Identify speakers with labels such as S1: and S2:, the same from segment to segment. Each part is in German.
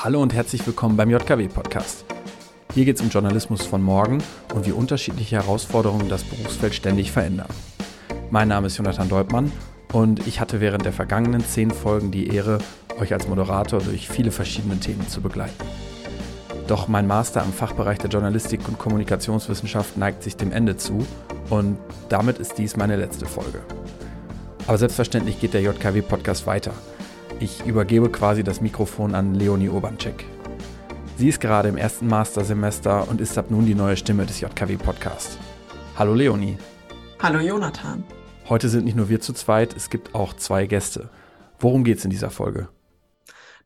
S1: Hallo und herzlich willkommen beim JKW Podcast. Hier geht es um Journalismus von morgen und wie unterschiedliche Herausforderungen das Berufsfeld ständig verändern. Mein Name ist Jonathan Deutmann und ich hatte während der vergangenen zehn Folgen die Ehre, euch als Moderator durch viele verschiedene Themen zu begleiten. Doch mein Master am Fachbereich der Journalistik und Kommunikationswissenschaft neigt sich dem Ende zu und damit ist dies meine letzte Folge. Aber selbstverständlich geht der JKW-Podcast weiter. Ich übergebe quasi das Mikrofon an Leonie Obanczyk. Sie ist gerade im ersten Mastersemester und ist ab nun die neue Stimme des JKW-Podcasts. Hallo Leonie.
S2: Hallo Jonathan.
S1: Heute sind nicht nur wir zu zweit, es gibt auch zwei Gäste. Worum geht es in dieser Folge?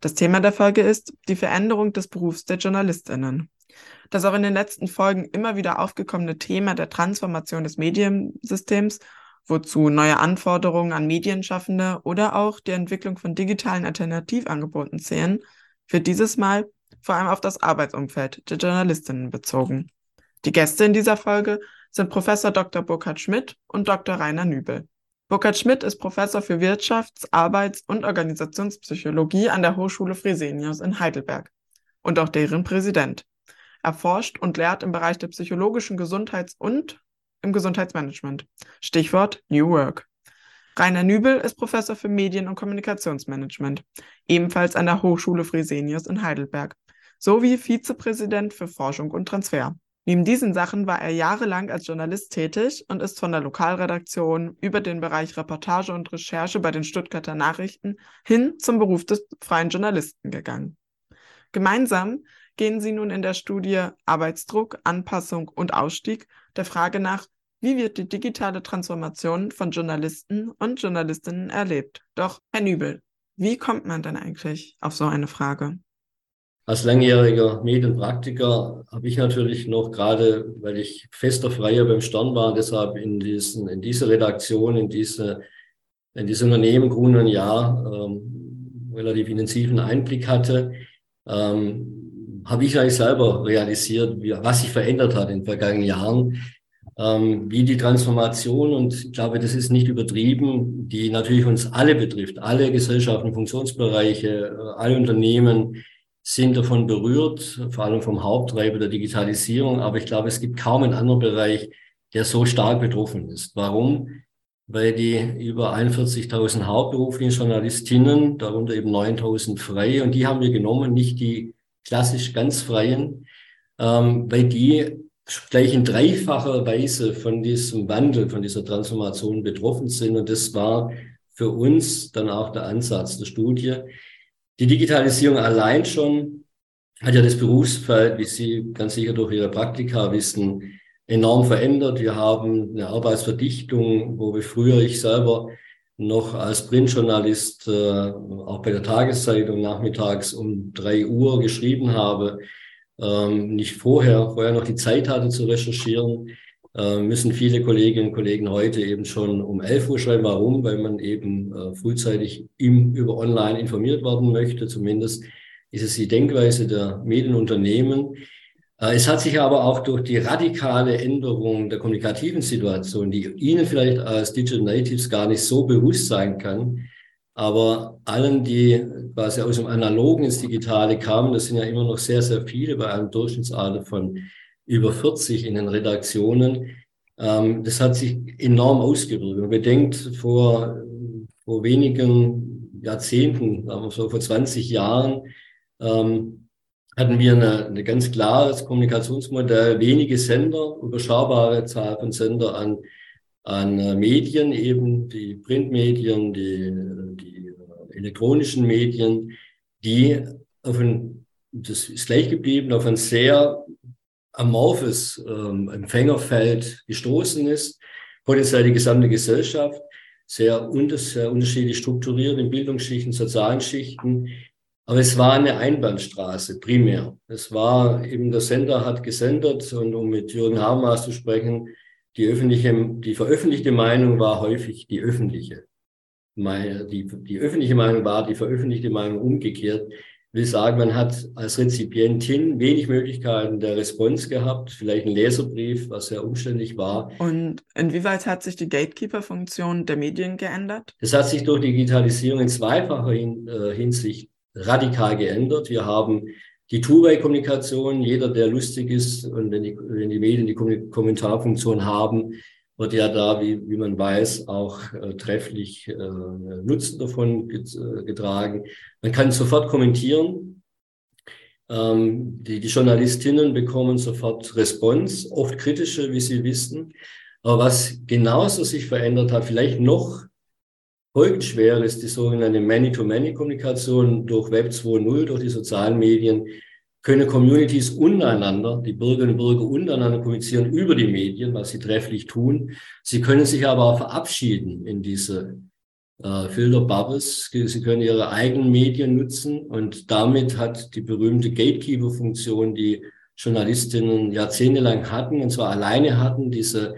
S2: Das Thema der Folge ist die Veränderung des Berufs der JournalistInnen. Das auch in den letzten Folgen immer wieder aufgekommene Thema der Transformation des Mediensystems wozu neue Anforderungen an Medienschaffende oder auch die Entwicklung von digitalen Alternativangeboten zählen, wird dieses Mal vor allem auf das Arbeitsumfeld der Journalistinnen bezogen. Die Gäste in dieser Folge sind Professor Dr. Burkhard Schmidt und Dr. Rainer Nübel. Burkhard Schmidt ist Professor für Wirtschafts-, Arbeits- und Organisationspsychologie an der Hochschule Fresenius in Heidelberg und auch deren Präsident. Er forscht und lehrt im Bereich der psychologischen Gesundheits- und im Gesundheitsmanagement. Stichwort New Work. Rainer Nübel ist Professor für Medien- und Kommunikationsmanagement, ebenfalls an der Hochschule Fresenius in Heidelberg, sowie Vizepräsident für Forschung und Transfer. Neben diesen Sachen war er jahrelang als Journalist tätig und ist von der Lokalredaktion über den Bereich Reportage und Recherche bei den Stuttgarter Nachrichten hin zum Beruf des freien Journalisten gegangen. Gemeinsam gehen sie nun in der Studie Arbeitsdruck, Anpassung und Ausstieg der Frage nach, wie wird die digitale Transformation von Journalisten und Journalistinnen erlebt? Doch, Herr Nübel, wie kommt man denn eigentlich auf so eine Frage?
S3: Als langjähriger Medienpraktiker habe ich natürlich noch gerade, weil ich fester Freier beim Stern war, deshalb in, diesen, in diese Redaktion, in diese, in dieses Unternehmen und Jahr ähm, relativ intensiven Einblick hatte, ähm, habe ich eigentlich selber realisiert, wie, was sich verändert hat in den vergangenen Jahren, ähm, wie die Transformation, und ich glaube, das ist nicht übertrieben, die natürlich uns alle betrifft, alle Gesellschaften, Funktionsbereiche, äh, alle Unternehmen sind davon berührt, vor allem vom Haupttreiber der Digitalisierung. Aber ich glaube, es gibt kaum einen anderen Bereich, der so stark betroffen ist. Warum? Weil die über 41.000 hauptberuflichen Journalistinnen, darunter eben 9.000 frei, und die haben wir genommen, nicht die klassisch ganz freien, ähm, weil die gleich in dreifacher Weise von diesem Wandel, von dieser Transformation betroffen sind. Und das war für uns dann auch der Ansatz der Studie. Die Digitalisierung allein schon hat ja das Berufsfeld, wie Sie ganz sicher durch Ihre Praktika wissen, enorm verändert. Wir haben eine Arbeitsverdichtung, wo wir früher, ich selber, noch als Printjournalist äh, auch bei der Tageszeitung nachmittags um drei Uhr geschrieben habe, ähm, nicht vorher, vorher noch die Zeit hatte zu recherchieren, äh, müssen viele Kolleginnen und Kollegen heute eben schon um 11 Uhr schreiben. Warum? Weil man eben äh, frühzeitig im, über online informiert werden möchte. Zumindest ist es die Denkweise der Medienunternehmen. Äh, es hat sich aber auch durch die radikale Änderung der kommunikativen Situation, die Ihnen vielleicht als Digital Natives gar nicht so bewusst sein kann, aber allen, die quasi aus dem Analogen ins Digitale kamen, das sind ja immer noch sehr, sehr viele bei einem Durchschnittsalter von über 40 in den Redaktionen. Ähm, das hat sich enorm ausgewirkt. Man bedenkt, vor, vor wenigen Jahrzehnten, so vor 20 Jahren, ähm, hatten wir eine, eine ganz klares Kommunikationsmodell, wenige Sender, überschaubare Zahl von Sender an, an äh, Medien, eben die Printmedien, die, die elektronischen Medien, die auf ein, das ist gleich geblieben, auf ein sehr amorphes ähm, Empfängerfeld gestoßen ist, potenziell die gesamte Gesellschaft, sehr, unter, sehr unterschiedlich strukturiert in Bildungsschichten, sozialen Schichten, aber es war eine Einbahnstraße primär. Es war eben, der Sender hat gesendet und um mit Jürgen Habermas zu sprechen, die öffentliche, die veröffentlichte Meinung war häufig die öffentliche. Die, die öffentliche Meinung war die veröffentlichte Meinung umgekehrt. Ich will sagen, man hat als Rezipientin wenig Möglichkeiten der Response gehabt, vielleicht ein Leserbrief, was sehr umständlich war.
S2: Und inwieweit hat sich die Gatekeeper-Funktion der Medien geändert?
S3: Es hat sich durch Digitalisierung in zweifacher Hinsicht radikal geändert. Wir haben die Two-Way-Kommunikation. Jeder, der lustig ist und wenn die, wenn die Medien die Kommentarfunktion haben, wird ja da, wie, wie man weiß, auch äh, trefflich äh, Nutzen davon äh, getragen. Man kann sofort kommentieren. Ähm, die, die Journalistinnen bekommen sofort Response, oft kritische, wie Sie wissen. Aber was genauso sich verändert hat, vielleicht noch folgenschwer ist die sogenannte Many-to-Many-Kommunikation durch Web 2.0, durch die sozialen Medien, können Communities untereinander, die Bürgerinnen und Bürger untereinander kommunizieren über die Medien, was sie trefflich tun. Sie können sich aber auch verabschieden in diese äh, Filterbubbles. Sie können ihre eigenen Medien nutzen und damit hat die berühmte Gatekeeper-Funktion, die Journalistinnen jahrzehntelang hatten, und zwar alleine hatten, diese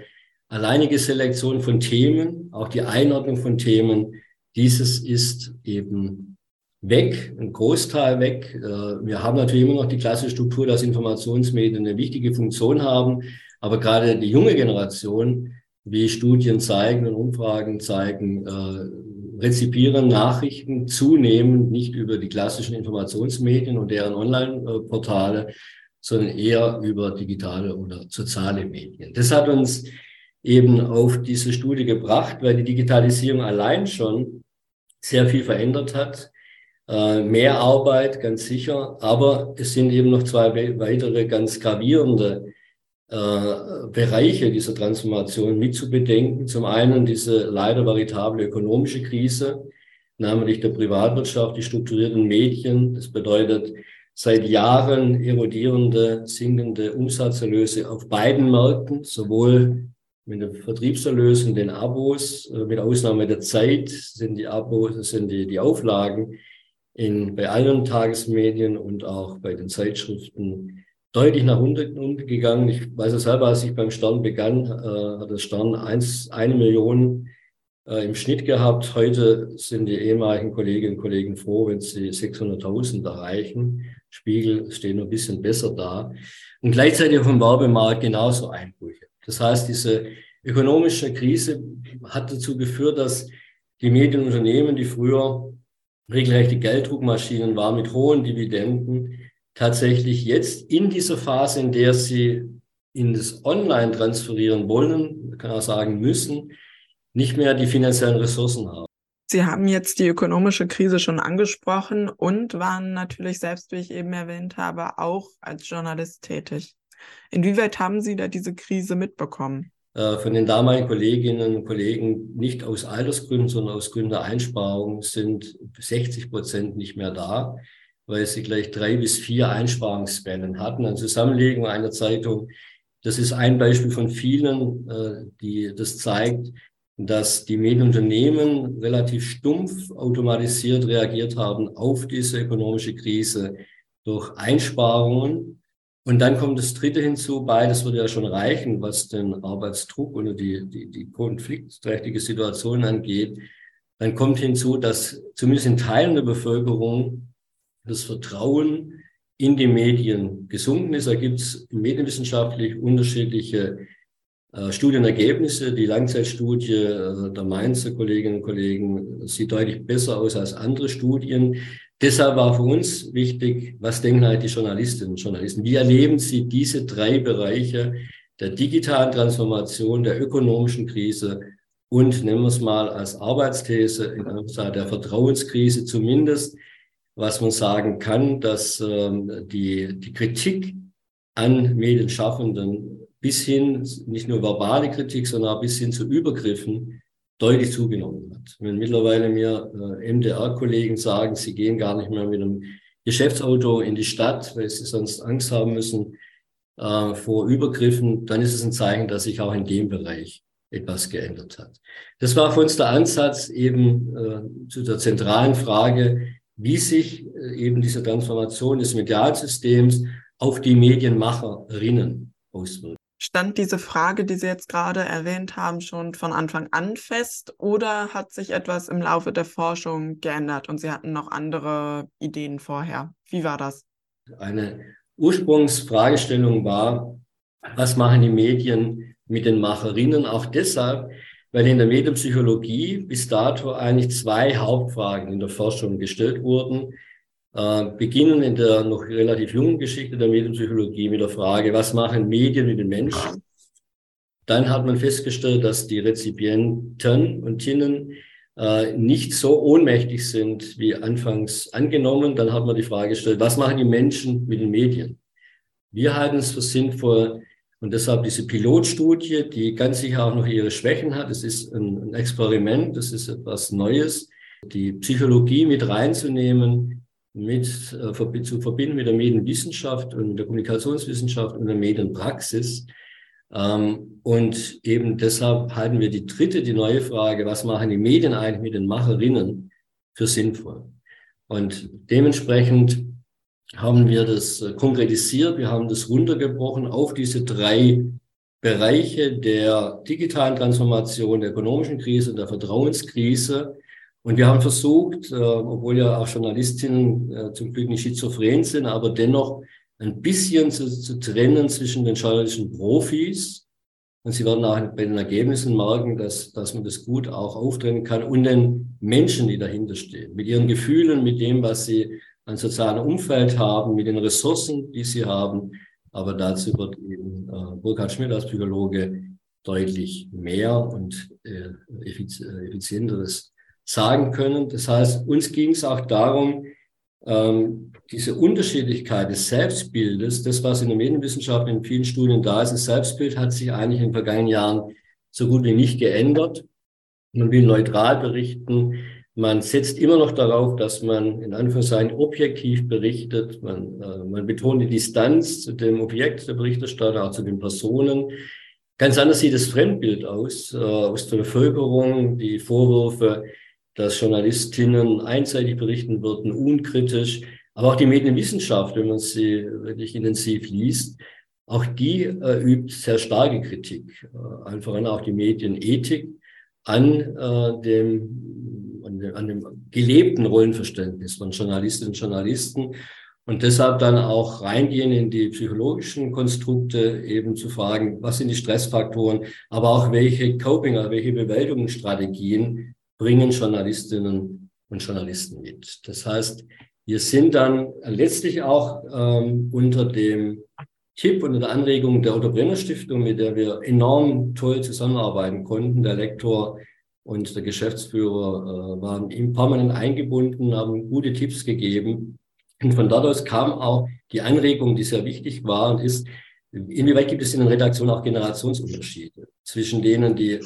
S3: alleinige Selektion von Themen, auch die Einordnung von Themen, dieses ist eben weg, ein Großteil weg. Äh, wir haben natürlich immer noch die klassische Struktur, dass Informationsmedien eine wichtige Funktion haben, aber gerade die junge Generation, wie Studien zeigen und Umfragen zeigen, äh, rezipieren Nachrichten zunehmend nicht über die klassischen Informationsmedien und deren Online-Portale, sondern eher über digitale oder soziale Medien. Das hat uns eben auf diese Studie gebracht, weil die Digitalisierung allein schon sehr viel verändert hat äh, mehr Arbeit, ganz sicher, aber es sind eben noch zwei weitere ganz gravierende äh, Bereiche dieser Transformation mit zu bedenken. Zum einen diese leider veritable ökonomische Krise, namentlich der Privatwirtschaft, die strukturierten Medien. Das bedeutet seit Jahren erodierende, sinkende Umsatzerlöse auf beiden Märkten, sowohl mit den Vertriebserlösen, den Abos, äh, mit Ausnahme der Zeit sind die Abos, sind die, die Auflagen in, bei allen Tagesmedien und auch bei den Zeitschriften deutlich nach unten gegangen. Ich weiß es selber, als ich beim Stern begann, äh, hat der Stern eins, eine Million äh, im Schnitt gehabt. Heute sind die ehemaligen Kolleginnen und Kollegen froh, wenn sie 600.000 erreichen. Spiegel stehen ein bisschen besser da. Und gleichzeitig auf dem Werbemarkt genauso Einbrüche. Das heißt, diese ökonomische Krise hat dazu geführt, dass die Medienunternehmen, die früher regelrechte Gelddruckmaschinen war mit hohen Dividenden, tatsächlich jetzt in dieser Phase, in der sie in das Online transferieren wollen, kann auch sagen müssen, nicht mehr die finanziellen Ressourcen haben.
S2: Sie haben jetzt die ökonomische Krise schon angesprochen und waren natürlich selbst, wie ich eben erwähnt habe, auch als Journalist tätig. Inwieweit haben Sie da diese Krise mitbekommen?
S3: Äh, von den damaligen Kolleginnen und Kollegen nicht aus Altersgründen, sondern aus Gründen der Einsparung sind 60 Prozent nicht mehr da, weil sie gleich drei bis vier Einsparungswellen hatten. Eine Zusammenlegung einer Zeitung, das ist ein Beispiel von vielen, äh, die das zeigt, dass die Medienunternehmen relativ stumpf automatisiert reagiert haben auf diese ökonomische Krise durch Einsparungen und dann kommt das Dritte hinzu, beides würde ja schon reichen, was den Arbeitsdruck oder die, die, die konfliktträchtige Situation angeht. Dann kommt hinzu, dass zumindest in Teilen der Bevölkerung das Vertrauen in die Medien gesunken ist. Da gibt es medienwissenschaftlich unterschiedliche äh, Studienergebnisse. Die Langzeitstudie äh, der Mainzer Kolleginnen und Kollegen sieht deutlich besser aus als andere Studien. Deshalb war für uns wichtig, was denken halt die Journalistinnen und Journalisten? Wie erleben sie diese drei Bereiche der digitalen Transformation, der ökonomischen Krise und nennen wir es mal als Arbeitsthese in der Vertrauenskrise zumindest, was man sagen kann, dass ähm, die, die Kritik an Medienschaffenden bis hin, nicht nur verbale Kritik, sondern auch bis hin zu Übergriffen deutlich zugenommen hat. Wenn mittlerweile mir äh, MDR-Kollegen sagen, sie gehen gar nicht mehr mit einem Geschäftsauto in die Stadt, weil sie sonst Angst haben müssen äh, vor Übergriffen, dann ist es ein Zeichen, dass sich auch in dem Bereich etwas geändert hat. Das war für uns der Ansatz eben äh, zu der zentralen Frage, wie sich äh, eben diese Transformation des Medialsystems auf die Medienmacherinnen auswirkt.
S2: Stand diese Frage, die Sie jetzt gerade erwähnt haben, schon von Anfang an fest oder hat sich etwas im Laufe der Forschung geändert und Sie hatten noch andere Ideen vorher? Wie war das?
S3: Eine Ursprungsfragestellung war, was machen die Medien mit den Macherinnen? Auch deshalb, weil in der Medienpsychologie bis dato eigentlich zwei Hauptfragen in der Forschung gestellt wurden. Äh, beginnen in der noch relativ jungen Geschichte der Medienpsychologie mit der Frage, was machen Medien mit den Menschen? Dann hat man festgestellt, dass die Rezipienten und Tinnen äh, nicht so ohnmächtig sind wie anfangs angenommen. Dann hat man die Frage gestellt, was machen die Menschen mit den Medien? Wir halten es für sinnvoll, und deshalb diese Pilotstudie, die ganz sicher auch noch ihre Schwächen hat. Es ist ein, Experiment, das ist etwas Neues, die Psychologie mit reinzunehmen, mit äh, zu verbinden mit der Medienwissenschaft und der Kommunikationswissenschaft und der Medienpraxis. Ähm, und eben deshalb halten wir die dritte, die neue Frage, was machen die Medien eigentlich mit den Macherinnen für sinnvoll? Und dementsprechend haben wir das äh, konkretisiert, wir haben das runtergebrochen auf diese drei Bereiche der digitalen Transformation, der ökonomischen Krise, der Vertrauenskrise. Und wir haben versucht, äh, obwohl ja auch Journalistinnen äh, zum Glück nicht schizophren sind, aber dennoch ein bisschen zu, zu trennen zwischen den journalistischen Profis. Und Sie werden auch bei den Ergebnissen merken, dass, dass man das gut auch auftrennen kann und den Menschen, die dahinter stehen, mit ihren Gefühlen, mit dem, was sie ein soziales Umfeld haben, mit den Ressourcen, die sie haben. Aber dazu wird eben äh, Burkhard Schmidt als Psychologe deutlich mehr und äh, effizienteres sagen können. Das heißt, uns ging es auch darum, ähm, diese Unterschiedlichkeit des Selbstbildes, das, was in der Medienwissenschaft in vielen Studien da ist, das Selbstbild hat sich eigentlich in den vergangenen Jahren so gut wie nicht geändert. Man will neutral berichten. Man setzt immer noch darauf, dass man in Anführungszeichen objektiv berichtet. Man, äh, man betont die Distanz zu dem Objekt der Berichterstatter, auch zu den Personen. Ganz anders sieht das Fremdbild aus, äh, aus der Bevölkerung, die Vorwürfe, dass Journalistinnen einseitig berichten würden, unkritisch. Aber auch die Medienwissenschaft, wenn man sie wirklich intensiv liest, auch die äh, übt sehr starke Kritik. Äh, einfach auch die Medienethik an äh, dem an dem, an dem gelebten Rollenverständnis von Journalistinnen und Journalisten und deshalb dann auch reingehen in die psychologischen Konstrukte, eben zu fragen, was sind die Stressfaktoren, aber auch welche Coping, also welche Bewältigungsstrategien bringen Journalistinnen und Journalisten mit. Das heißt, wir sind dann letztlich auch ähm, unter dem Tipp und der Anregung der Otto Brenner Stiftung, mit der wir enorm toll zusammenarbeiten konnten. Der Lektor und der Geschäftsführer äh, waren ihm permanent eingebunden, haben gute Tipps gegeben. Und von dort aus kam auch die Anregung, die sehr wichtig war und ist, inwieweit gibt es in den Redaktionen auch Generationsunterschiede zwischen denen, die äh,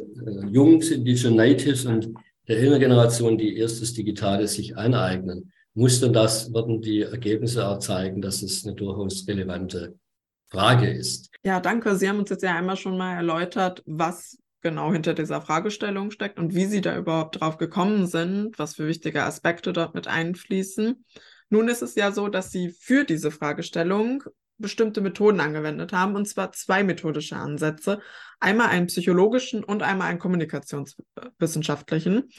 S3: jung sind, die schon Natives und der älteren Generation, die erst das Digitale sich aneignen. Muss denn das, werden die Ergebnisse auch zeigen, dass es eine durchaus relevante Frage ist.
S2: Ja, danke. Sie haben uns jetzt ja einmal schon mal erläutert, was genau hinter dieser Fragestellung steckt und wie Sie da überhaupt drauf gekommen sind, was für wichtige Aspekte dort mit einfließen. Nun ist es ja so, dass Sie für diese Fragestellung bestimmte Methoden angewendet haben, und zwar zwei methodische Ansätze. Einmal einen psychologischen und einmal einen kommunikationswissenschaftlichen.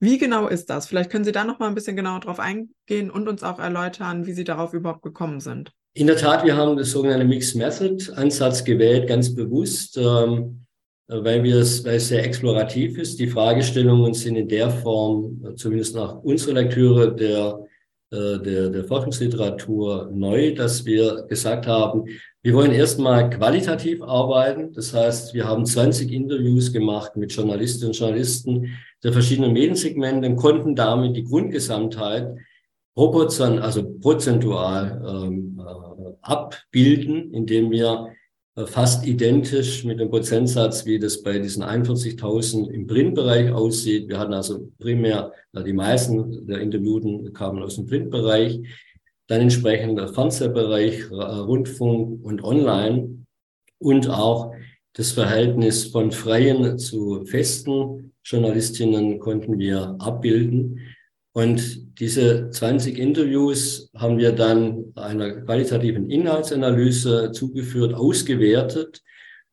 S2: Wie genau ist das? Vielleicht können Sie da noch mal ein bisschen genauer drauf eingehen und uns auch erläutern, wie Sie darauf überhaupt gekommen sind.
S3: In der Tat, wir haben das sogenannte Mixed Method Ansatz gewählt, ganz bewusst. Ähm weil, wir es, weil es sehr explorativ ist. Die Fragestellungen sind in der Form, zumindest nach unserer Lektüre der, äh, der, der Forschungsliteratur neu, dass wir gesagt haben, wir wollen erstmal qualitativ arbeiten. Das heißt, wir haben 20 Interviews gemacht mit Journalistinnen und Journalisten der verschiedenen Mediensegmente und konnten damit die Grundgesamtheit proportional, also prozentual ähm, äh, abbilden, indem wir äh, fast identisch mit dem Prozentsatz, wie das bei diesen 41.000 im Printbereich aussieht. Wir hatten also primär, die meisten der Interviewten kamen aus dem Printbereich, dann entsprechend der Fernsehbereich, Rundfunk und Online und auch das Verhältnis von freien zu festen Journalistinnen konnten wir abbilden. Und diese 20 Interviews haben wir dann einer qualitativen Inhaltsanalyse zugeführt, ausgewertet.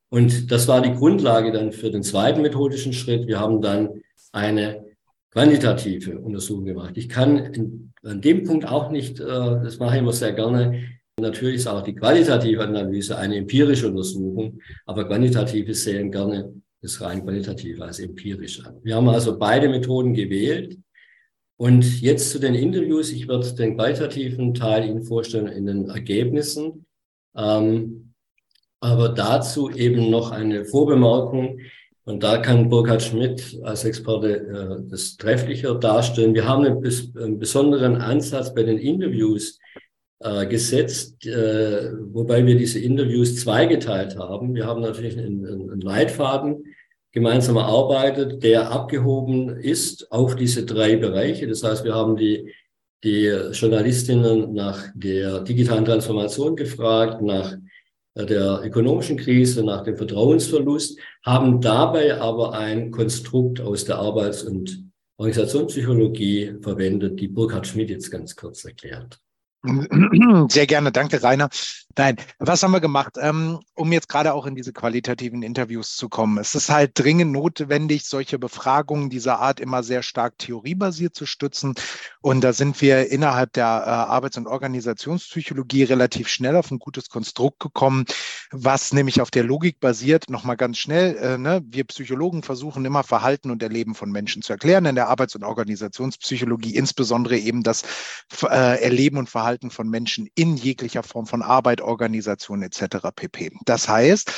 S3: Und das war die Grundlage dann für den zweiten methodischen Schritt. Wir haben dann eine quantitative Untersuchung gemacht. Ich kann an dem Punkt auch nicht, äh, das mache ich immer sehr gerne, natürlich ist auch die qualitative Analyse eine empirische Untersuchung, aber quantitative sehen gerne das rein qualitative als empirisch an. Wir haben also beide Methoden gewählt Und jetzt zu den Interviews. Ich werde den qualitativen Teil Ihnen vorstellen in den Ergebnissen. Ähm, aber dazu eben noch eine Vorbemerkung. Und da kann Burkhard Schmidt als Experte äh, das trefflicher darstellen. Wir haben einen, bes einen besonderen Ansatz bei den Interviews äh, gesetzt, äh, wobei wir diese Interviews zweigeteilt haben. Wir haben natürlich einen, einen Leitfaden gemeinsam erarbeitet, der abgehoben ist auf diese drei Bereiche. Das heißt, wir haben die, die Journalistinnen nach der digitalen Transformation gefragt, nach der ökonomischen Krise, nach dem Vertrauensverlust, haben dabei aber ein Konstrukt aus der Arbeits- und Organisationspsychologie verwendet, die Burkhard Schmidt jetzt ganz kurz erklärt.
S4: Sehr gerne, danke Rainer. Nein, was haben wir gemacht, ähm, um jetzt gerade auch in diese qualitativen Interviews zu kommen? Es ist halt dringend notwendig, solche Befragungen dieser Art immer sehr stark theoriebasiert zu stützen. Und da sind wir innerhalb der äh, Arbeits- und Organisationspsychologie relativ schnell auf ein gutes Konstrukt gekommen, was nämlich auf der Logik basiert. Nochmal ganz schnell, äh, ne? wir Psychologen versuchen immer Verhalten und Erleben von Menschen zu erklären. In der Arbeits- und Organisationspsychologie insbesondere eben das äh, Erleben und Verhalten von Menschen in jeglicher Form von Arbeit Organisation etc. pp. Das heißt,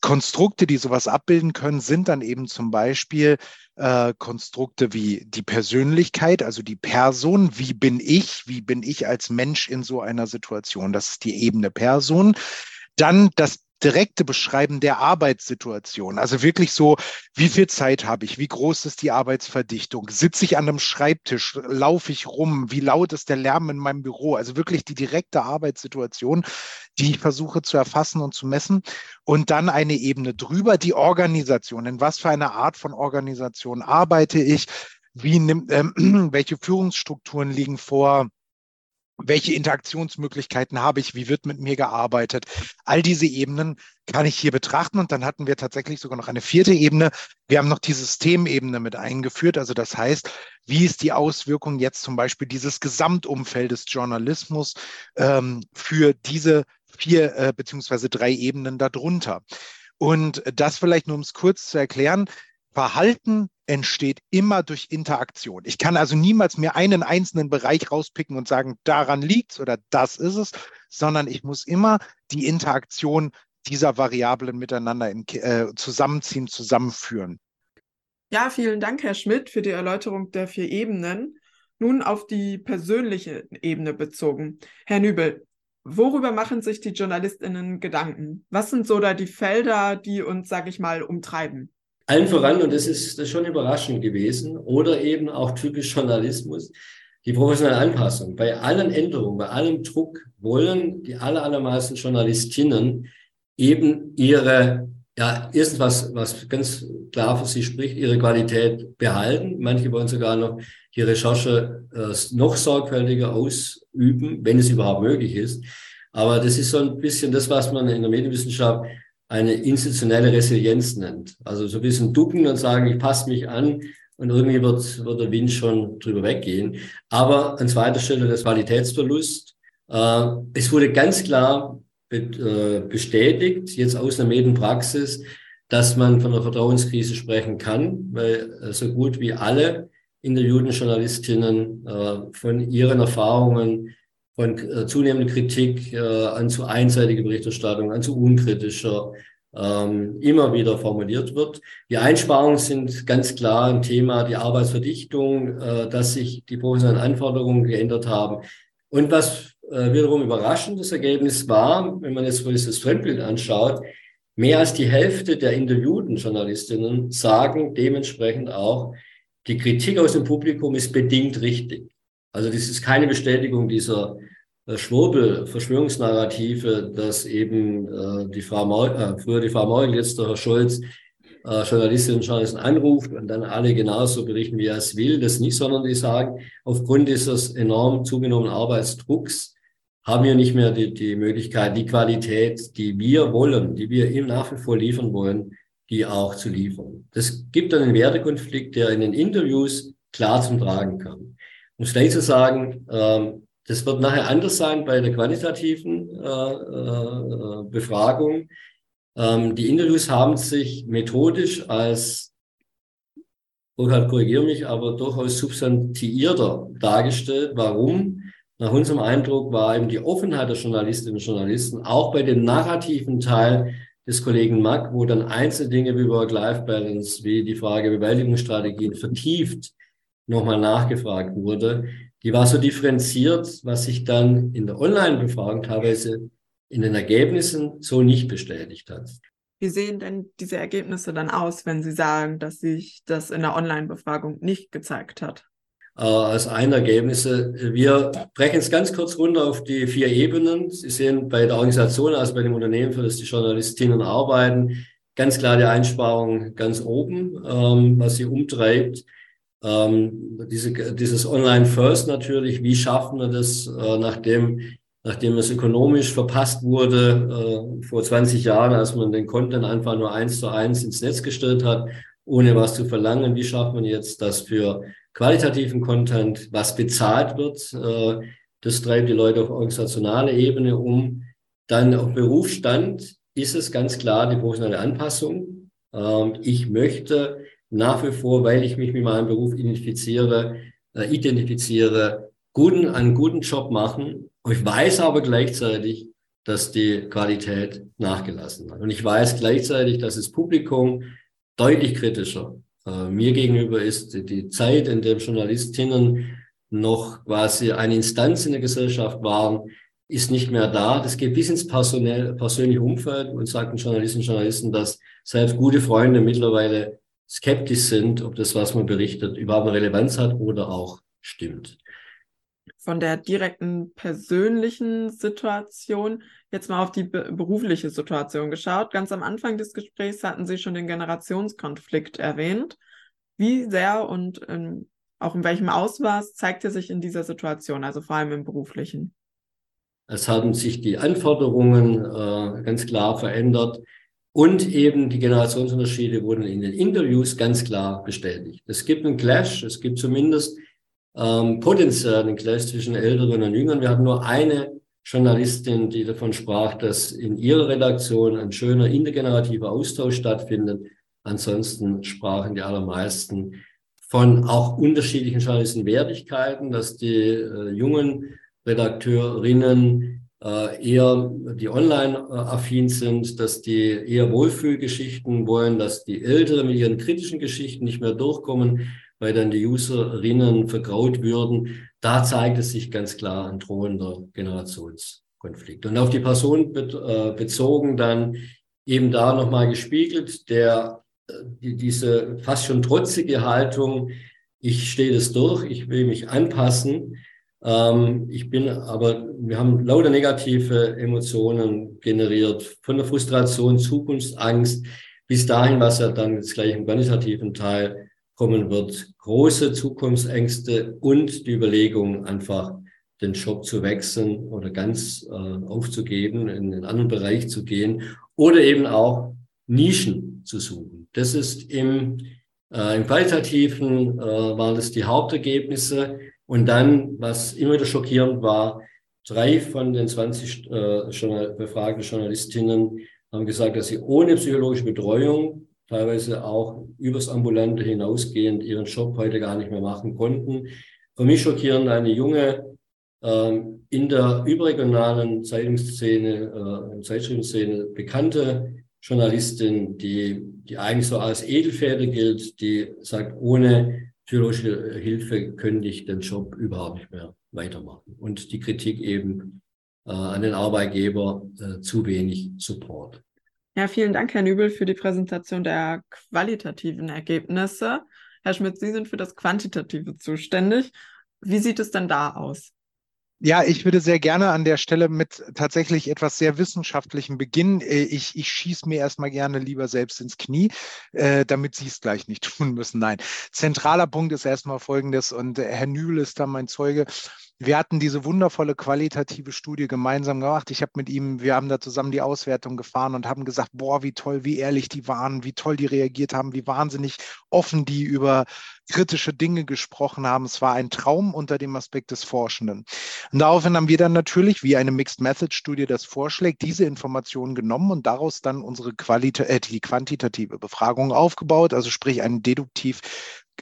S4: Konstrukte, die sowas abbilden können, sind dann eben zum Beispiel äh, Konstrukte wie die Persönlichkeit, also die Person, wie bin ich, wie bin ich als Mensch in so einer Situation, das ist die Ebene Person. Dann das direkte Beschreiben der Arbeitssituation. Also wirklich so, wie viel Zeit habe ich? Wie groß ist die Arbeitsverdichtung? Sitze ich an einem Schreibtisch? Laufe ich rum? Wie laut ist der Lärm in meinem Büro? Also wirklich die direkte Arbeitssituation, die ich versuche zu erfassen und zu messen. Und dann eine Ebene drüber, die Organisation. In was für eine Art von Organisation arbeite ich? Wie äh, welche Führungsstrukturen liegen vor? Welche Interaktionsmöglichkeiten habe ich, wie wird mit mir gearbeitet. All diese Ebenen kann ich hier betrachten und dann hatten wir tatsächlich sogar noch eine vierte Ebene. Wir haben noch die Systemebene mit eingeführt. Also das heißt, wie ist die Auswirkung jetzt zum Beispiel dieses Gesamtumfeldes Journalismus ähm, für diese vier äh, beziehungsweise drei Ebenen darunter? Und das vielleicht nur um es kurz zu erklären. Verhalten entsteht immer durch Interaktion. Ich kann also niemals mir einen einzelnen Bereich rauspicken und sagen, daran liegt's oder das ist es, sondern ich muss immer die Interaktion dieser Variablen miteinander in, äh, zusammenziehen, zusammenführen.
S2: Ja, vielen Dank, Herr Schmidt, für die Erläuterung der vier Ebenen. Nun auf die persönliche Ebene bezogen. Herr Nübel, worüber machen sich die JournalistInnen Gedanken? Was sind so da die Felder, die uns, sage ich mal, umtreiben?
S3: Allen voran, und das ist, das ist schon überraschend gewesen, oder eben auch typisch Journalismus, die professionelle Anpassung. Bei allen Änderungen, bei allem Druck wollen die aller, allermeisten Journalistinnen eben ihre, ja, erstens was, was ganz klar für sie spricht, ihre Qualität behalten. Manche wollen sogar noch die Recherche äh, noch sorgfältiger ausüben, wenn es überhaupt möglich ist. Aber das ist so ein bisschen das, was man in der Medienwissenschaft eine institutionelle Resilienz nennt. Also so ein bisschen ducken und sagen, ich passe mich an und irgendwie wird, wird der Wind schon drüber weggehen. Aber an zweiter Stelle das Qualitätsverlust. Äh, es wurde ganz klar be äh, bestätigt, jetzt aus der Medienpraxis, dass man von einer Vertrauenskrise sprechen kann, weil äh, so gut wie alle interviewten Journalistinnen äh, von ihren Erfahrungen von äh, zunehmender Kritik äh, an zu einseitiger Berichterstattung, an zu unkritischer, ähm, immer wieder formuliert wird. Die Einsparungen sind ganz klar ein Thema, die Arbeitsverdichtung, äh, dass sich die professionellen Anforderungen geändert haben. Und was äh, wiederum überraschendes Ergebnis war, wenn man jetzt mal das Fremdbild anschaut, mehr als die Hälfte der interviewten Journalistinnen sagen dementsprechend auch, die Kritik aus dem Publikum ist bedingt richtig. Also das ist keine Bestätigung dieser äh, Schwurbel, Verschwörungsnarrative, dass eben äh, die Frau Maul, äh, früher die Frau Maul, jetzt der Herr Scholz, äh, Journalistinnen und Journalisten anruft und dann alle genauso berichten, wie er es will. Das nicht, sondern die sagen, aufgrund dieses enorm zugenommenen Arbeitsdrucks haben wir nicht mehr die, die Möglichkeit, die Qualität, die wir wollen, die wir ihm nach wie vor liefern wollen, die auch zu liefern. Das gibt einen Wertekonflikt, der in den Interviews klar zum Tragen kam. Um es gleich zu sagen, ähm, das wird nachher anders sein bei der qualitativen äh, äh, Befragung. Ähm, die Interviews haben sich methodisch als Burkhard, korrigiere mich, aber durchaus substantiierter dargestellt. Warum? Nach unserem Eindruck war eben die Offenheit der Journalistinnen und Journalisten auch bei dem narrativen Teil des Kollegen Mack, wo dann einzelne Dinge wie Work-Life-Balance, wie die Frage Bewältigungsstrategien vertieft nochmal nachgefragt wurde, die war so differenziert, was sich dann in der Online-Befragung teilweise in den Ergebnissen so nicht bestätigt hat.
S2: Wie sehen denn diese Ergebnisse dann aus, wenn Sie sagen, dass sich das in der Online-Befragung nicht gezeigt hat?
S3: Äh, als ein Ergebnisse. Wir brechen es ganz kurz runter auf die vier Ebenen. Sie sehen bei der Organisation, also bei dem Unternehmen, für das die Journalistinnen arbeiten, ganz klar die Einsparung ganz oben, ähm, was sie umtreibt. Ähm, diese, dieses Online First natürlich, wie schaffen wir das, äh, nachdem nachdem es ökonomisch verpasst wurde äh, vor 20 Jahren, als man den Content einfach nur eins zu eins ins Netz gestellt hat, ohne was zu verlangen. Wie schafft man jetzt das für qualitativen Content, was bezahlt wird? Äh, das treibt die Leute auf organisationaler Ebene um. Dann auf Berufsstand ist es ganz klar die professionelle Anpassung. Ähm, ich möchte nach wie vor, weil ich mich mit meinem Beruf identifiziere, äh, identifiziere, guten, einen guten Job machen, ich weiß aber gleichzeitig, dass die Qualität nachgelassen hat. Und ich weiß gleichzeitig, dass das Publikum deutlich kritischer äh, mir gegenüber ist. Die, die Zeit, in der Journalistinnen noch quasi eine Instanz in der Gesellschaft waren, ist nicht mehr da. Das geht bis ins persönliche Umfeld und sagt den Journalistinnen und Journalisten, dass selbst gute Freunde mittlerweile skeptisch sind, ob das, was man berichtet, überhaupt eine Relevanz hat oder auch stimmt
S2: von der direkten persönlichen Situation jetzt mal auf die be berufliche Situation geschaut. Ganz am Anfang des Gesprächs hatten Sie schon den Generationskonflikt erwähnt. Wie sehr und in, auch in welchem Ausmaß zeigt er sich in dieser Situation, also vor allem im beruflichen?
S3: Es haben sich die Anforderungen äh, ganz klar verändert und eben die Generationsunterschiede wurden in den Interviews ganz klar bestätigt. Es gibt einen Clash, es gibt zumindest ähm, potenziellen Clash zwischen Älteren und Jüngeren. Wir hatten nur eine Journalistin, die davon sprach, dass in ihrer Redaktion ein schöner intergenerativer Austausch stattfindet. Ansonsten sprachen die allermeisten von auch unterschiedlichen journalistischen Wertigkeiten, dass die äh, jungen Redakteurinnen eher die online-affin sind, dass die eher Wohlfühlgeschichten wollen, dass die Älteren mit ihren kritischen Geschichten nicht mehr durchkommen weil dann die Userinnen vergraut würden. Da zeigt es sich ganz klar ein drohender Generationskonflikt. Und auf die Person äh, bezogen dann eben da nochmal gespiegelt, der, äh, die, diese fast schon trotzige Haltung, ich stehe das durch, ich will mich anpassen. Ähm, ich bin aber, wir haben lauter negative Emotionen generiert, von der Frustration, Zukunftsangst, bis dahin, was ja dann jetzt gleich im quantitativen Teil kommen wird, große Zukunftsängste und die Überlegung, einfach den Job zu wechseln oder ganz äh, aufzugeben, in einen anderen Bereich zu gehen oder eben auch Nischen zu suchen. Das ist im, äh, im Qualitativen äh, waren das die Hauptergebnisse. Und dann, was immer wieder schockierend war, drei von den 20 äh, befragten Journalistinnen haben gesagt, dass sie ohne psychologische Betreuung teilweise auch übers Ambulante hinausgehend ihren Job heute gar nicht mehr machen konnten. Für mich schockierend eine junge ähm, in der überregionalen Zeitungsszene, äh, Zeitschriftenszene bekannte Journalistin, die, die eigentlich so als Edelfäde gilt, die sagt, ohne psychologische Hilfe könnte ich den Job überhaupt nicht mehr weitermachen. Und die Kritik eben äh, an den Arbeitgeber äh, zu wenig Support.
S2: Ja, vielen Dank, Herr Nübel, für die Präsentation der qualitativen Ergebnisse. Herr Schmidt, Sie sind für das Quantitative zuständig. Wie sieht es denn da aus?
S4: Ja, ich würde sehr gerne an der Stelle mit tatsächlich etwas sehr Wissenschaftlichem beginnen. Äh, ich, ich schieße mir erstmal gerne lieber selbst ins Knie, äh, damit Sie es gleich nicht tun müssen. Nein, zentraler Punkt ist erstmal Folgendes und äh, Herr Nübel ist da mein Zeuge. Wir hatten diese wundervolle qualitative Studie gemeinsam gemacht. Ich habe mit ihm, wir haben da zusammen die Auswertung gefahren und haben gesagt, boah, wie toll, wie ehrlich die waren, wie toll die reagiert haben, wie wahnsinnig offen die über kritische Dinge gesprochen haben. Es war ein Traum unter dem Aspekt des Forschenden. Und daraufhin haben wir dann natürlich, wie eine Mixed Method Studie das vorschlägt, diese Informationen genommen und daraus dann unsere Qualita äh, die quantitative Befragung aufgebaut, also sprich einen deduktiv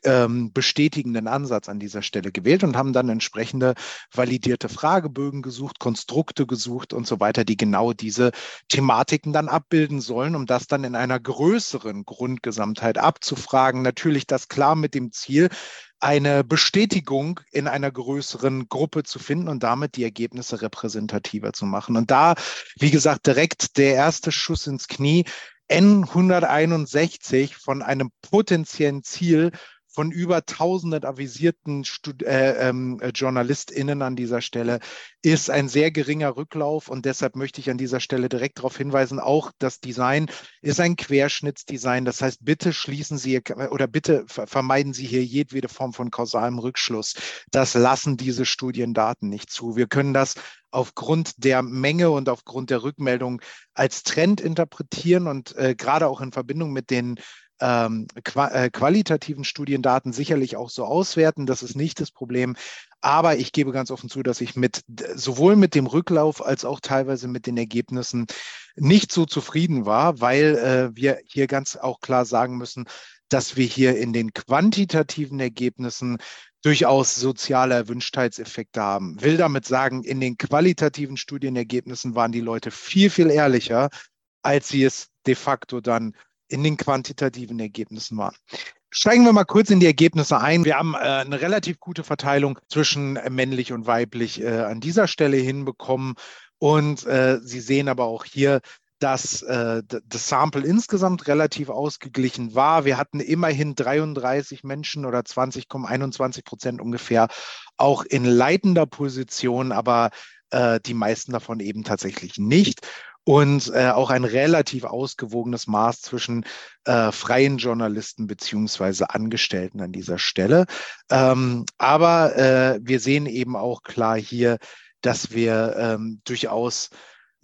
S4: ähm, bestätigenden Ansatz an dieser Stelle gewählt und haben dann entsprechende validierte Fragebögen gesucht, Konstrukte gesucht und so weiter, die genau diese Thematiken dann abbilden sollen, um das dann in einer größeren Grundgesamtheit abzufragen. Natürlich das klar mit dem Ziel, eine Bestätigung in einer größeren Gruppe zu finden und damit die Ergebnisse repräsentativer zu machen. Und da, wie gesagt, direkt der erste Schuss ins Knie. N161 von einem potenziellen Ziel von über tausenden avisierten Stud äh, ähm, äh, JournalistInnen an dieser Stelle ist ein sehr geringer Rücklauf und deshalb möchte ich an dieser Stelle direkt darauf hinweisen, auch das Design ist ein Querschnittsdesign. Das heißt, bitte schließen Sie oder bitte vermeiden Sie hier jedwede Form von kausalem Rückschluss. Das lassen diese Studiendaten nicht zu. Wir können das aufgrund der Menge und aufgrund der Rückmeldung als Trend interpretieren und äh, gerade auch in Verbindung mit den ähm, äh, qualitativen Studiendaten sicherlich auch so auswerten. Das ist nicht das Problem. Aber ich gebe ganz offen zu, dass ich mit sowohl mit dem Rücklauf als auch teilweise mit den Ergebnissen nicht so zufrieden war, weil äh, wir hier ganz auch klar sagen müssen, dass wir hier in den quantitativen Ergebnissen durchaus soziale Erwünschtheitseffekte haben. Will damit sagen, in den qualitativen Studienergebnissen waren die Leute viel, viel ehrlicher, als sie es de facto dann in den quantitativen Ergebnissen waren. Steigen wir mal kurz in die Ergebnisse ein. Wir haben äh, eine relativ gute Verteilung zwischen äh, männlich und weiblich äh, an dieser Stelle hinbekommen. Und äh, Sie sehen aber auch hier, dass äh, das Sample insgesamt relativ ausgeglichen war. Wir hatten immerhin 33 Menschen oder 20,21 Prozent ungefähr auch in leitender Position, aber äh, die meisten davon eben tatsächlich nicht und äh, auch ein relativ ausgewogenes Maß zwischen äh, freien Journalisten beziehungsweise Angestellten an dieser Stelle. Ähm, aber äh, wir sehen eben auch klar hier, dass wir ähm, durchaus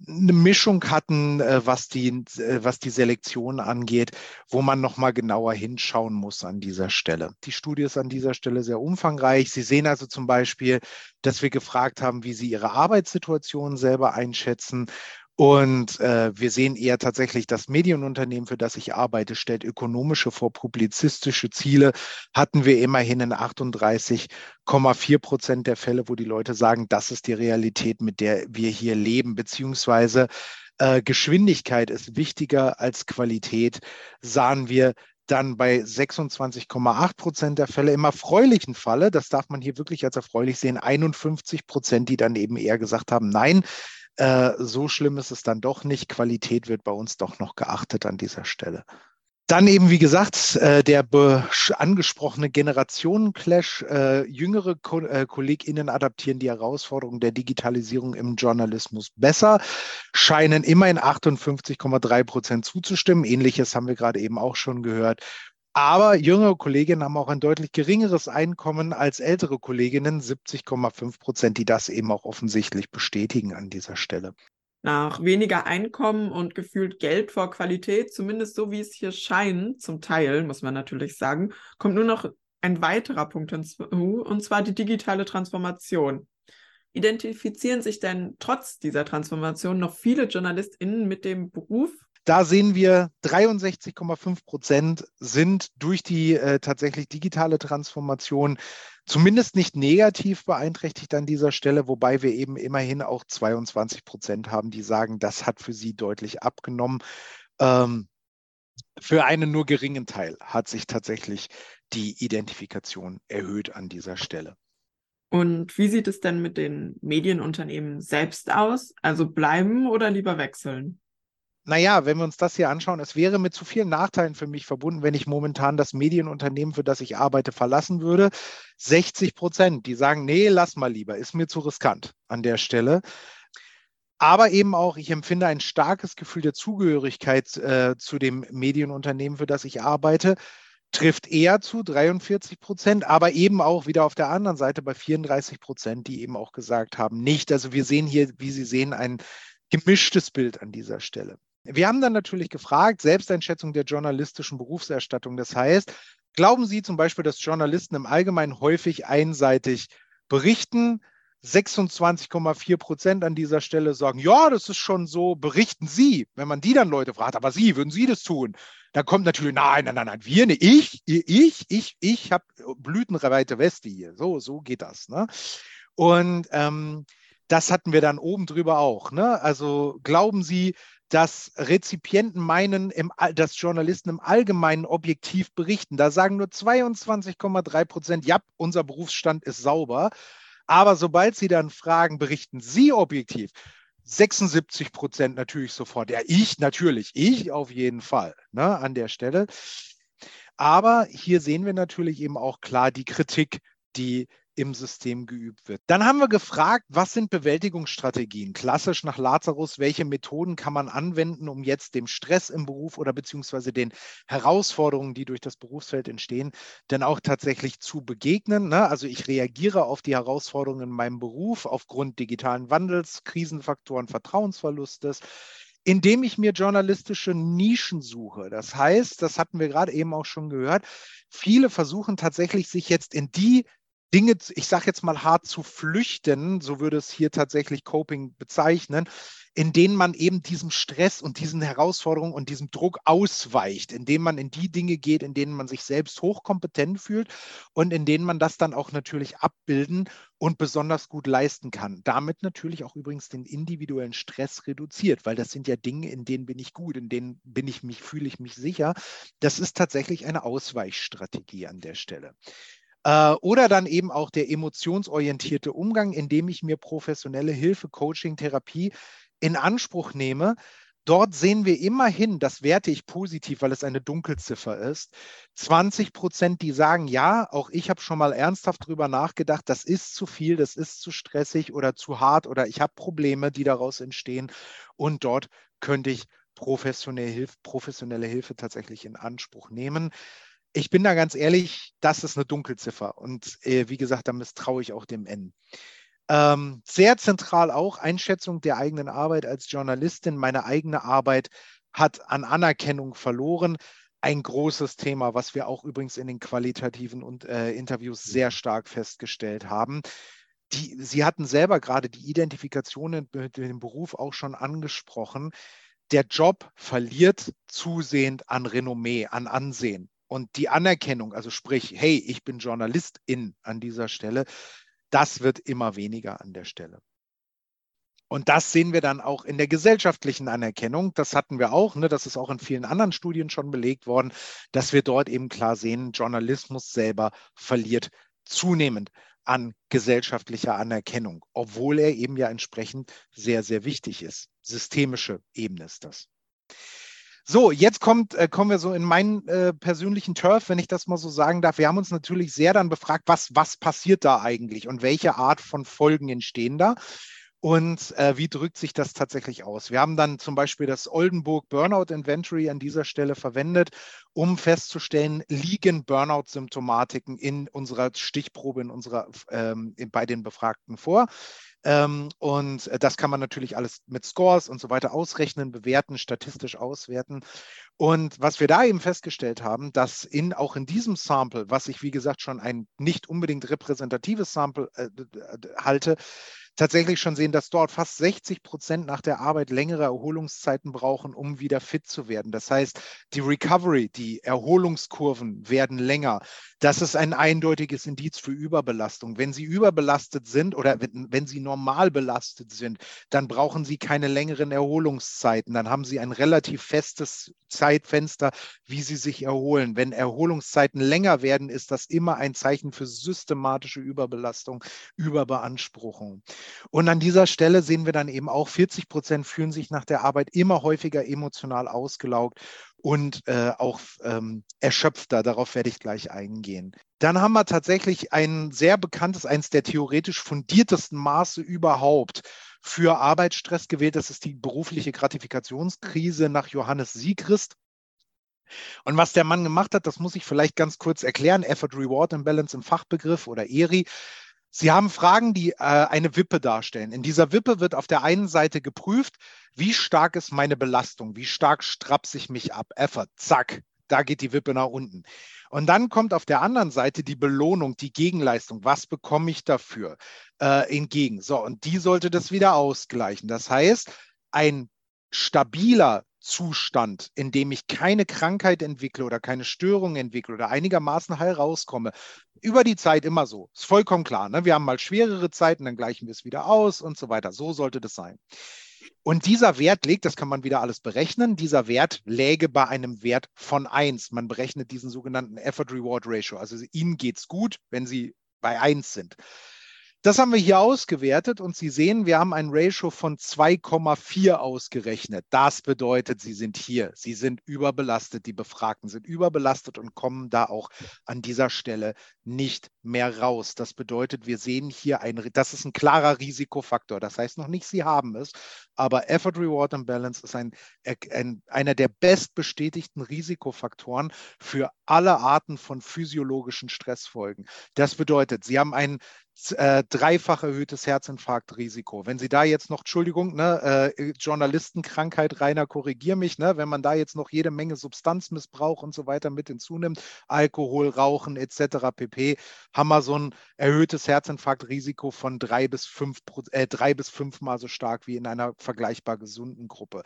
S4: eine Mischung hatten, äh, was die, äh, was die Selektion angeht, wo man nochmal genauer hinschauen muss an dieser Stelle. Die Studie ist an dieser Stelle sehr umfangreich. Sie sehen also zum Beispiel, dass wir gefragt haben, wie Sie Ihre Arbeitssituation selber einschätzen und äh, wir sehen eher tatsächlich, das Medienunternehmen, für das ich arbeite, stellt ökonomische vor publizistische Ziele. Hatten wir immerhin in 38,4 Prozent der Fälle, wo die Leute sagen, das ist die Realität, mit der wir hier leben, beziehungsweise äh, Geschwindigkeit ist wichtiger als Qualität, sahen wir dann bei 26,8 Prozent der Fälle im erfreulichen Falle, das darf man hier wirklich als erfreulich sehen, 51 Prozent, die dann eben eher gesagt haben, nein, äh, so schlimm ist es dann doch nicht. Qualität wird bei uns doch noch geachtet an dieser Stelle. Dann eben, wie gesagt, äh, der angesprochene Generationenclash. Äh, jüngere äh, KollegInnen adaptieren die Herausforderungen der Digitalisierung im Journalismus besser, scheinen immerhin 58,3 Prozent zuzustimmen. Ähnliches haben wir gerade eben auch schon gehört. Aber jüngere Kolleginnen haben auch ein deutlich geringeres Einkommen als ältere Kolleginnen, 70,5 Prozent, die das eben auch offensichtlich bestätigen an dieser Stelle.
S2: Nach weniger Einkommen und gefühlt Geld vor Qualität, zumindest so wie es hier scheint, zum Teil, muss man natürlich sagen, kommt nur noch ein weiterer Punkt hinzu, und zwar die digitale Transformation. Identifizieren sich denn trotz dieser Transformation noch viele JournalistInnen mit dem Beruf
S4: da sehen wir, 63,5 Prozent sind durch die äh, tatsächlich digitale Transformation zumindest nicht negativ beeinträchtigt an dieser Stelle, wobei wir eben immerhin auch 22 Prozent haben, die sagen, das hat für sie deutlich abgenommen. Ähm, für einen nur geringen Teil hat sich tatsächlich die Identifikation erhöht an dieser Stelle.
S2: Und wie sieht es denn mit den Medienunternehmen selbst aus? Also bleiben oder lieber wechseln?
S4: Naja, wenn wir uns das hier anschauen, es wäre mit zu vielen Nachteilen für mich verbunden, wenn ich momentan das Medienunternehmen, für das ich arbeite, verlassen würde. 60 Prozent, die sagen, nee, lass mal lieber, ist mir zu riskant an der Stelle. Aber eben auch, ich empfinde ein starkes Gefühl der Zugehörigkeit äh, zu dem Medienunternehmen, für das ich arbeite trifft eher zu 43 Prozent, aber eben auch wieder auf der anderen Seite bei 34 Prozent, die eben auch gesagt haben, nicht. Also wir sehen hier, wie Sie sehen, ein gemischtes Bild an dieser Stelle. Wir haben dann natürlich gefragt, Selbsteinschätzung der journalistischen Berufserstattung. Das heißt, glauben Sie zum Beispiel, dass Journalisten im Allgemeinen häufig einseitig berichten? 26,4 Prozent an dieser Stelle sagen, ja, das ist schon so, berichten Sie. Wenn man die dann Leute fragt, aber Sie, würden Sie das tun? Dann kommt natürlich, nein, nein, nein, nein, wir, ne, ich, ich, ich, ich habe blütenweite Weste hier. So, so geht das. Ne? Und ähm, das hatten wir dann oben drüber auch. Ne? Also glauben Sie, dass Rezipienten meinen, im, dass Journalisten im Allgemeinen objektiv berichten? Da sagen nur 22,3 Prozent, ja, unser Berufsstand ist sauber. Aber sobald Sie dann fragen, berichten Sie objektiv? 76 Prozent natürlich sofort. Ja, ich natürlich, ich auf jeden Fall ne, an der Stelle. Aber hier sehen wir natürlich eben auch klar die Kritik, die im System geübt wird. Dann haben wir gefragt, was sind Bewältigungsstrategien? Klassisch nach Lazarus, welche Methoden kann man anwenden, um jetzt dem Stress im Beruf oder beziehungsweise den Herausforderungen, die durch das Berufsfeld entstehen, denn auch tatsächlich zu begegnen? Ne? Also ich reagiere auf die Herausforderungen in meinem Beruf aufgrund digitalen Wandels, Krisenfaktoren, Vertrauensverlustes indem ich mir journalistische Nischen suche. Das heißt, das hatten wir gerade eben auch schon gehört, viele versuchen tatsächlich, sich jetzt in die Dinge, ich sage jetzt mal hart zu flüchten, so würde es hier tatsächlich Coping bezeichnen, in denen man eben diesem Stress und diesen Herausforderungen und diesem Druck ausweicht, indem man in die Dinge geht, in denen man sich selbst hochkompetent fühlt und in denen man das dann auch natürlich abbilden und besonders gut leisten kann. Damit natürlich auch übrigens den individuellen Stress reduziert, weil das sind ja Dinge, in denen bin ich gut, in denen bin ich mich, fühle ich mich sicher. Das ist tatsächlich eine Ausweichstrategie an der Stelle. Äh, oder dann eben auch der emotionsorientierte Umgang, indem ich mir professionelle Hilfe, Coaching, Therapie in Anspruch nehme. Dort sehen wir immerhin, das werte ich positiv, weil es eine Dunkelziffer ist, 20 Prozent, die sagen, ja, auch ich habe schon mal ernsthaft darüber nachgedacht, das ist zu viel, das ist zu stressig oder zu hart oder ich habe Probleme, die daraus entstehen. Und dort könnte ich professionelle Hilfe, professionelle Hilfe tatsächlich in Anspruch nehmen ich bin da ganz ehrlich, das ist eine Dunkelziffer. Und äh, wie gesagt, da misstraue ich auch dem N. Ähm, sehr zentral auch Einschätzung der eigenen Arbeit als Journalistin. Meine eigene Arbeit hat an Anerkennung verloren. Ein großes Thema, was wir auch übrigens in den qualitativen und, äh, Interviews sehr stark festgestellt haben. Die, Sie hatten selber gerade die Identifikation mit dem Beruf auch schon angesprochen. Der Job verliert zusehend an Renommee, an Ansehen. Und die Anerkennung, also sprich, hey, ich bin Journalistin an dieser Stelle, das wird immer weniger an der Stelle. Und das sehen wir dann auch in der gesellschaftlichen Anerkennung. Das hatten wir auch, ne, das ist auch in vielen anderen Studien schon belegt worden, dass wir dort eben klar sehen, Journalismus selber verliert zunehmend an gesellschaftlicher Anerkennung, obwohl er eben ja entsprechend sehr, sehr wichtig ist. Systemische Ebene ist das. So, jetzt kommt, äh, kommen wir so in meinen äh, persönlichen Turf, wenn ich das mal so sagen darf. Wir haben uns natürlich sehr dann befragt, was, was passiert da eigentlich und welche Art von Folgen entstehen da und äh, wie drückt sich das tatsächlich aus? Wir haben dann zum Beispiel das Oldenburg Burnout Inventory an dieser Stelle verwendet, um festzustellen, liegen Burnout-Symptomatiken in unserer Stichprobe, in unserer, ähm, bei den Befragten vor. Ähm, und äh, das kann man natürlich alles mit Scores und so weiter ausrechnen, bewerten, statistisch auswerten. Und was wir da eben festgestellt haben, dass in, auch in diesem Sample, was ich wie gesagt schon ein nicht unbedingt repräsentatives Sample äh, halte, tatsächlich schon sehen, dass dort fast 60 Prozent nach der Arbeit längere Erholungszeiten brauchen, um wieder fit zu werden. Das heißt, die Recovery, die Erholungskurven werden länger. Das ist ein eindeutiges Indiz für Überbelastung. Wenn Sie überbelastet sind oder wenn, wenn Sie normal belastet sind, dann brauchen Sie keine längeren Erholungszeiten. Dann haben Sie ein relativ festes Zeitfenster, wie Sie sich erholen. Wenn Erholungszeiten länger werden, ist das immer ein Zeichen für systematische Überbelastung, Überbeanspruchung. Und an dieser Stelle sehen wir dann eben auch, 40 Prozent fühlen sich nach der Arbeit immer häufiger emotional ausgelaugt und äh, auch ähm, erschöpfter. Darauf werde ich gleich eingehen. Dann haben wir tatsächlich ein sehr bekanntes, eines der theoretisch fundiertesten Maße überhaupt für Arbeitsstress gewählt. Das ist die berufliche Gratifikationskrise nach Johannes Siegrist. Und was der Mann gemacht hat, das muss ich vielleicht ganz kurz erklären. Effort Reward Imbalance im Fachbegriff oder ERI. Sie haben Fragen, die äh, eine Wippe darstellen. In dieser Wippe wird auf der einen Seite geprüft, wie stark ist meine Belastung, wie stark strapse ich mich ab. Effort, zack, Da geht die Wippe nach unten. Und dann kommt auf der anderen Seite die Belohnung, die Gegenleistung. Was bekomme ich dafür äh, entgegen? So, und die sollte das wieder ausgleichen. Das heißt, ein stabiler Zustand, in dem ich keine Krankheit entwickle oder keine Störung entwickle oder einigermaßen heil rauskomme, über die Zeit immer so. Ist vollkommen klar. Ne? Wir haben mal schwerere Zeiten, dann gleichen wir es wieder aus und so weiter. So sollte das sein. Und dieser Wert liegt, das kann man wieder alles berechnen, dieser Wert läge bei einem Wert von 1. Man berechnet diesen sogenannten Effort-Reward-Ratio. Also Ihnen geht es gut, wenn Sie bei 1 sind. Das haben wir hier ausgewertet und Sie sehen, wir haben ein Ratio von 2,4 ausgerechnet. Das bedeutet, Sie sind hier, Sie sind überbelastet, die Befragten sind überbelastet und kommen da auch an dieser Stelle nicht mehr raus. Das bedeutet, wir sehen hier ein, das ist ein klarer Risikofaktor. Das heißt noch nicht, Sie haben es, aber Effort, Reward and Balance ist ein, ein, einer der bestbestätigten Risikofaktoren für alle Arten von physiologischen Stressfolgen. Das bedeutet, Sie haben ein äh, dreifach erhöhtes Herzinfarktrisiko. Wenn Sie da jetzt noch, Entschuldigung, ne, äh, Journalistenkrankheit, Rainer, korrigier mich, ne, wenn man da jetzt noch jede Menge Substanzmissbrauch und so weiter mit hinzunimmt, Alkohol, Rauchen etc. pp., haben wir so ein erhöhtes Herzinfarktrisiko von drei bis fünf, äh, drei bis fünfmal so stark wie in einer vergleichbar gesunden Gruppe.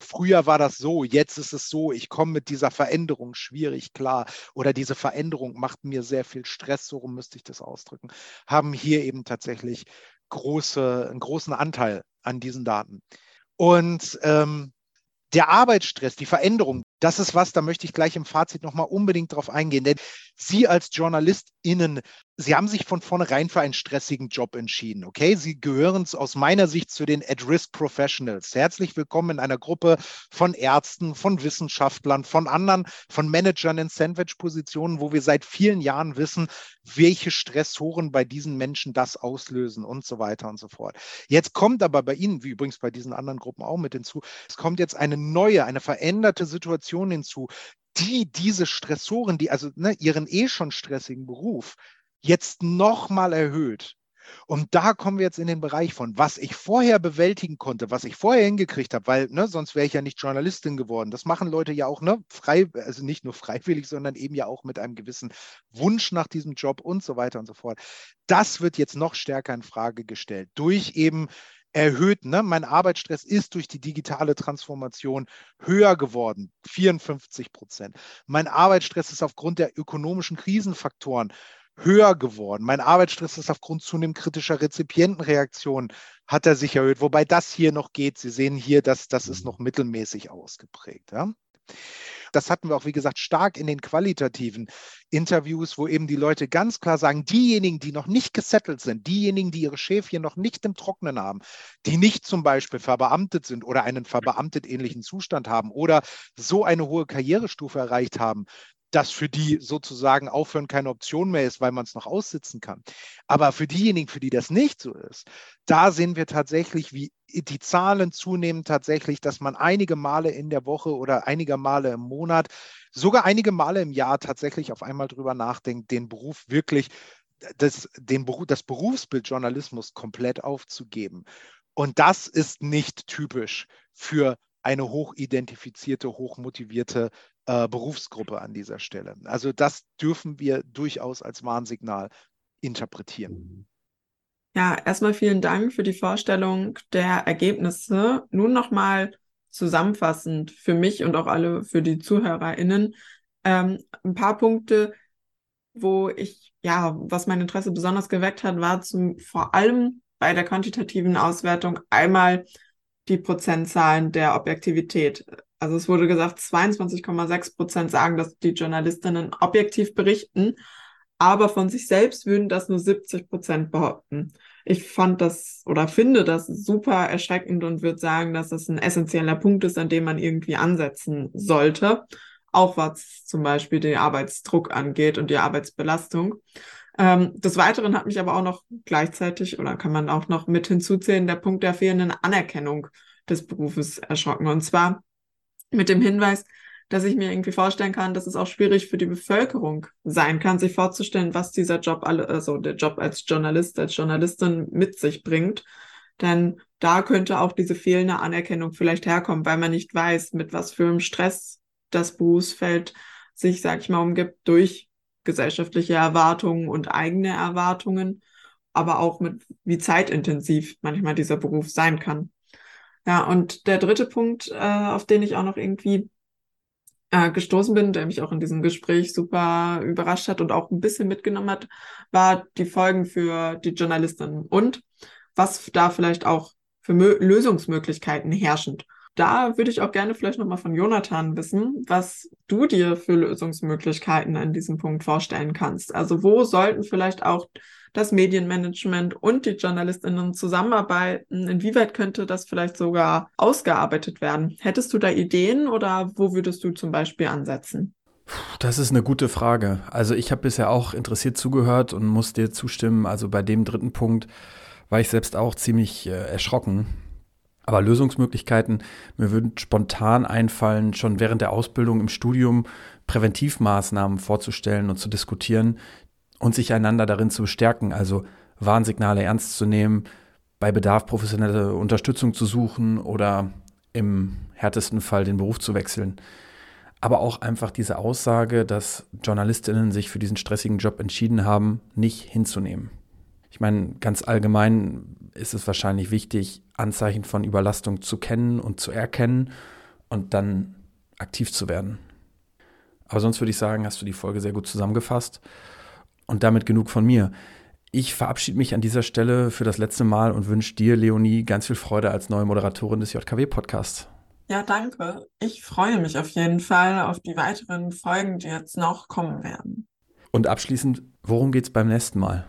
S4: Früher war das so, jetzt ist es so, ich komme mit dieser Veränderung schwierig klar oder diese Veränderung macht mir sehr viel Stress, so müsste ich das ausdrücken, haben hier eben tatsächlich große, einen großen Anteil an diesen Daten. Und ähm, der Arbeitsstress, die Veränderung, das ist was, da möchte ich gleich im Fazit nochmal unbedingt drauf eingehen. Denn Sie als JournalistInnen, Sie haben sich von vornherein für einen stressigen Job entschieden, okay? Sie gehören aus meiner Sicht zu den At-Risk Professionals. Herzlich willkommen in einer Gruppe von Ärzten, von Wissenschaftlern, von anderen, von Managern in Sandwich-Positionen, wo wir seit vielen Jahren wissen, welche Stressoren bei diesen Menschen das auslösen und so weiter und so fort. Jetzt kommt aber bei Ihnen, wie übrigens bei diesen anderen Gruppen auch mit hinzu, es kommt jetzt eine neue, eine veränderte Situation hinzu, die diese Stressoren, die also ne, ihren eh schon stressigen Beruf jetzt nochmal erhöht. Und da kommen wir jetzt in den Bereich von, was ich vorher bewältigen konnte, was ich vorher hingekriegt habe, weil ne, sonst wäre ich ja nicht Journalistin geworden. Das machen Leute ja auch, ne, frei, also nicht nur freiwillig, sondern eben ja auch mit einem gewissen Wunsch nach diesem Job und so weiter und so fort. Das wird jetzt noch stärker in Frage gestellt durch eben erhöht. Ne? Mein Arbeitsstress ist durch die digitale Transformation höher geworden, 54 Prozent. Mein Arbeitsstress ist aufgrund der ökonomischen Krisenfaktoren höher geworden. Mein Arbeitsstress ist aufgrund zunehmend kritischer Rezipientenreaktionen hat er sich erhöht, wobei das hier noch geht. Sie sehen hier, dass das ist noch mittelmäßig ausgeprägt. Ja? Das hatten wir auch, wie gesagt, stark in den qualitativen Interviews, wo eben die Leute ganz klar sagen, diejenigen, die noch nicht gesettelt sind, diejenigen, die ihre Schäfchen noch nicht im Trocknen haben, die nicht zum Beispiel verbeamtet sind oder einen verbeamtet ähnlichen Zustand haben oder so eine hohe Karrierestufe erreicht haben, dass für die sozusagen Aufhören keine Option mehr ist, weil man es noch aussitzen kann. Aber für diejenigen, für die das nicht so ist, da sehen wir tatsächlich, wie die Zahlen zunehmen tatsächlich, dass man einige Male in der Woche oder einige Male im Monat, sogar einige Male im Jahr tatsächlich auf einmal drüber nachdenkt, den Beruf wirklich, das, den Beruf, das Berufsbild Journalismus komplett aufzugeben. Und das ist nicht typisch für eine hochidentifizierte, hochmotivierte äh, Berufsgruppe an dieser Stelle. Also das dürfen wir durchaus als Warnsignal interpretieren.
S2: Ja, erstmal vielen Dank für die Vorstellung der Ergebnisse. Nun nochmal zusammenfassend für mich und auch alle für die ZuhörerInnen ähm, ein paar Punkte, wo ich, ja, was mein Interesse besonders geweckt hat, war zum, vor allem bei der quantitativen Auswertung einmal die Prozentzahlen der Objektivität. Also es wurde gesagt, 22,6 Prozent sagen, dass die Journalistinnen objektiv berichten, aber von sich selbst würden das nur 70 Prozent behaupten. Ich fand das oder finde das super erschreckend und würde sagen, dass das ein essentieller Punkt ist, an dem man irgendwie ansetzen sollte, auch was zum Beispiel den Arbeitsdruck angeht und die Arbeitsbelastung. Ähm, des Weiteren hat mich aber auch noch gleichzeitig oder kann man auch noch mit hinzuzählen, der Punkt der fehlenden Anerkennung des Berufes erschrocken. Und zwar mit dem Hinweis, dass ich mir irgendwie vorstellen kann, dass es auch schwierig für die Bevölkerung sein kann, sich vorzustellen, was dieser Job alle, also der Job als Journalist, als Journalistin mit sich bringt. Denn da könnte auch diese fehlende Anerkennung vielleicht herkommen, weil man nicht weiß, mit was für einem Stress das Berufsfeld sich, sag ich mal, umgibt durch gesellschaftliche Erwartungen und eigene Erwartungen, aber auch mit, wie zeitintensiv manchmal dieser Beruf sein kann. Ja, und der dritte Punkt, äh, auf den ich auch noch irgendwie äh, gestoßen bin, der mich auch in diesem Gespräch super überrascht hat und auch ein bisschen mitgenommen hat, war die Folgen für die Journalistinnen und was da vielleicht auch für Mö Lösungsmöglichkeiten herrschend. Da würde ich auch gerne vielleicht nochmal von Jonathan wissen, was du dir für Lösungsmöglichkeiten an diesem Punkt vorstellen kannst. Also wo sollten vielleicht auch das Medienmanagement und die JournalistInnen zusammenarbeiten? Inwieweit könnte das vielleicht sogar ausgearbeitet werden? Hättest du da Ideen oder wo würdest du zum Beispiel ansetzen?
S1: Das ist eine gute Frage. Also ich habe bisher auch interessiert zugehört und muss dir zustimmen. Also bei dem dritten Punkt war ich selbst auch ziemlich äh, erschrocken. Aber Lösungsmöglichkeiten, mir würden spontan einfallen, schon während der Ausbildung im Studium Präventivmaßnahmen vorzustellen und zu diskutieren, und sich einander darin zu bestärken, also Warnsignale ernst zu nehmen, bei Bedarf professionelle Unterstützung zu suchen oder im härtesten Fall den Beruf zu wechseln. Aber auch einfach diese Aussage, dass Journalistinnen sich für diesen stressigen Job entschieden haben, nicht hinzunehmen. Ich meine, ganz allgemein ist es wahrscheinlich wichtig, Anzeichen von Überlastung zu kennen und zu erkennen und dann aktiv zu werden. Aber sonst würde ich sagen, hast du die Folge sehr gut zusammengefasst. Und damit genug von mir. Ich verabschiede mich an dieser Stelle für das letzte Mal und wünsche dir, Leonie, ganz viel Freude als neue Moderatorin des JKW-Podcasts.
S2: Ja, danke. Ich freue mich auf jeden Fall auf die weiteren Folgen, die jetzt noch kommen werden.
S1: Und abschließend, worum geht es beim nächsten Mal?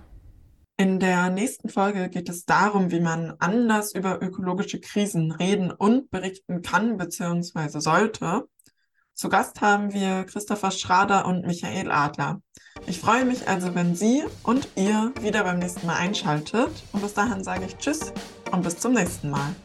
S2: In der nächsten Folge geht es darum, wie man anders über ökologische Krisen reden und berichten kann bzw. sollte. Zu Gast haben wir Christopher Schrader und Michael Adler. Ich freue mich also, wenn Sie und ihr wieder beim nächsten Mal einschaltet. Und bis dahin sage ich Tschüss und bis zum nächsten Mal.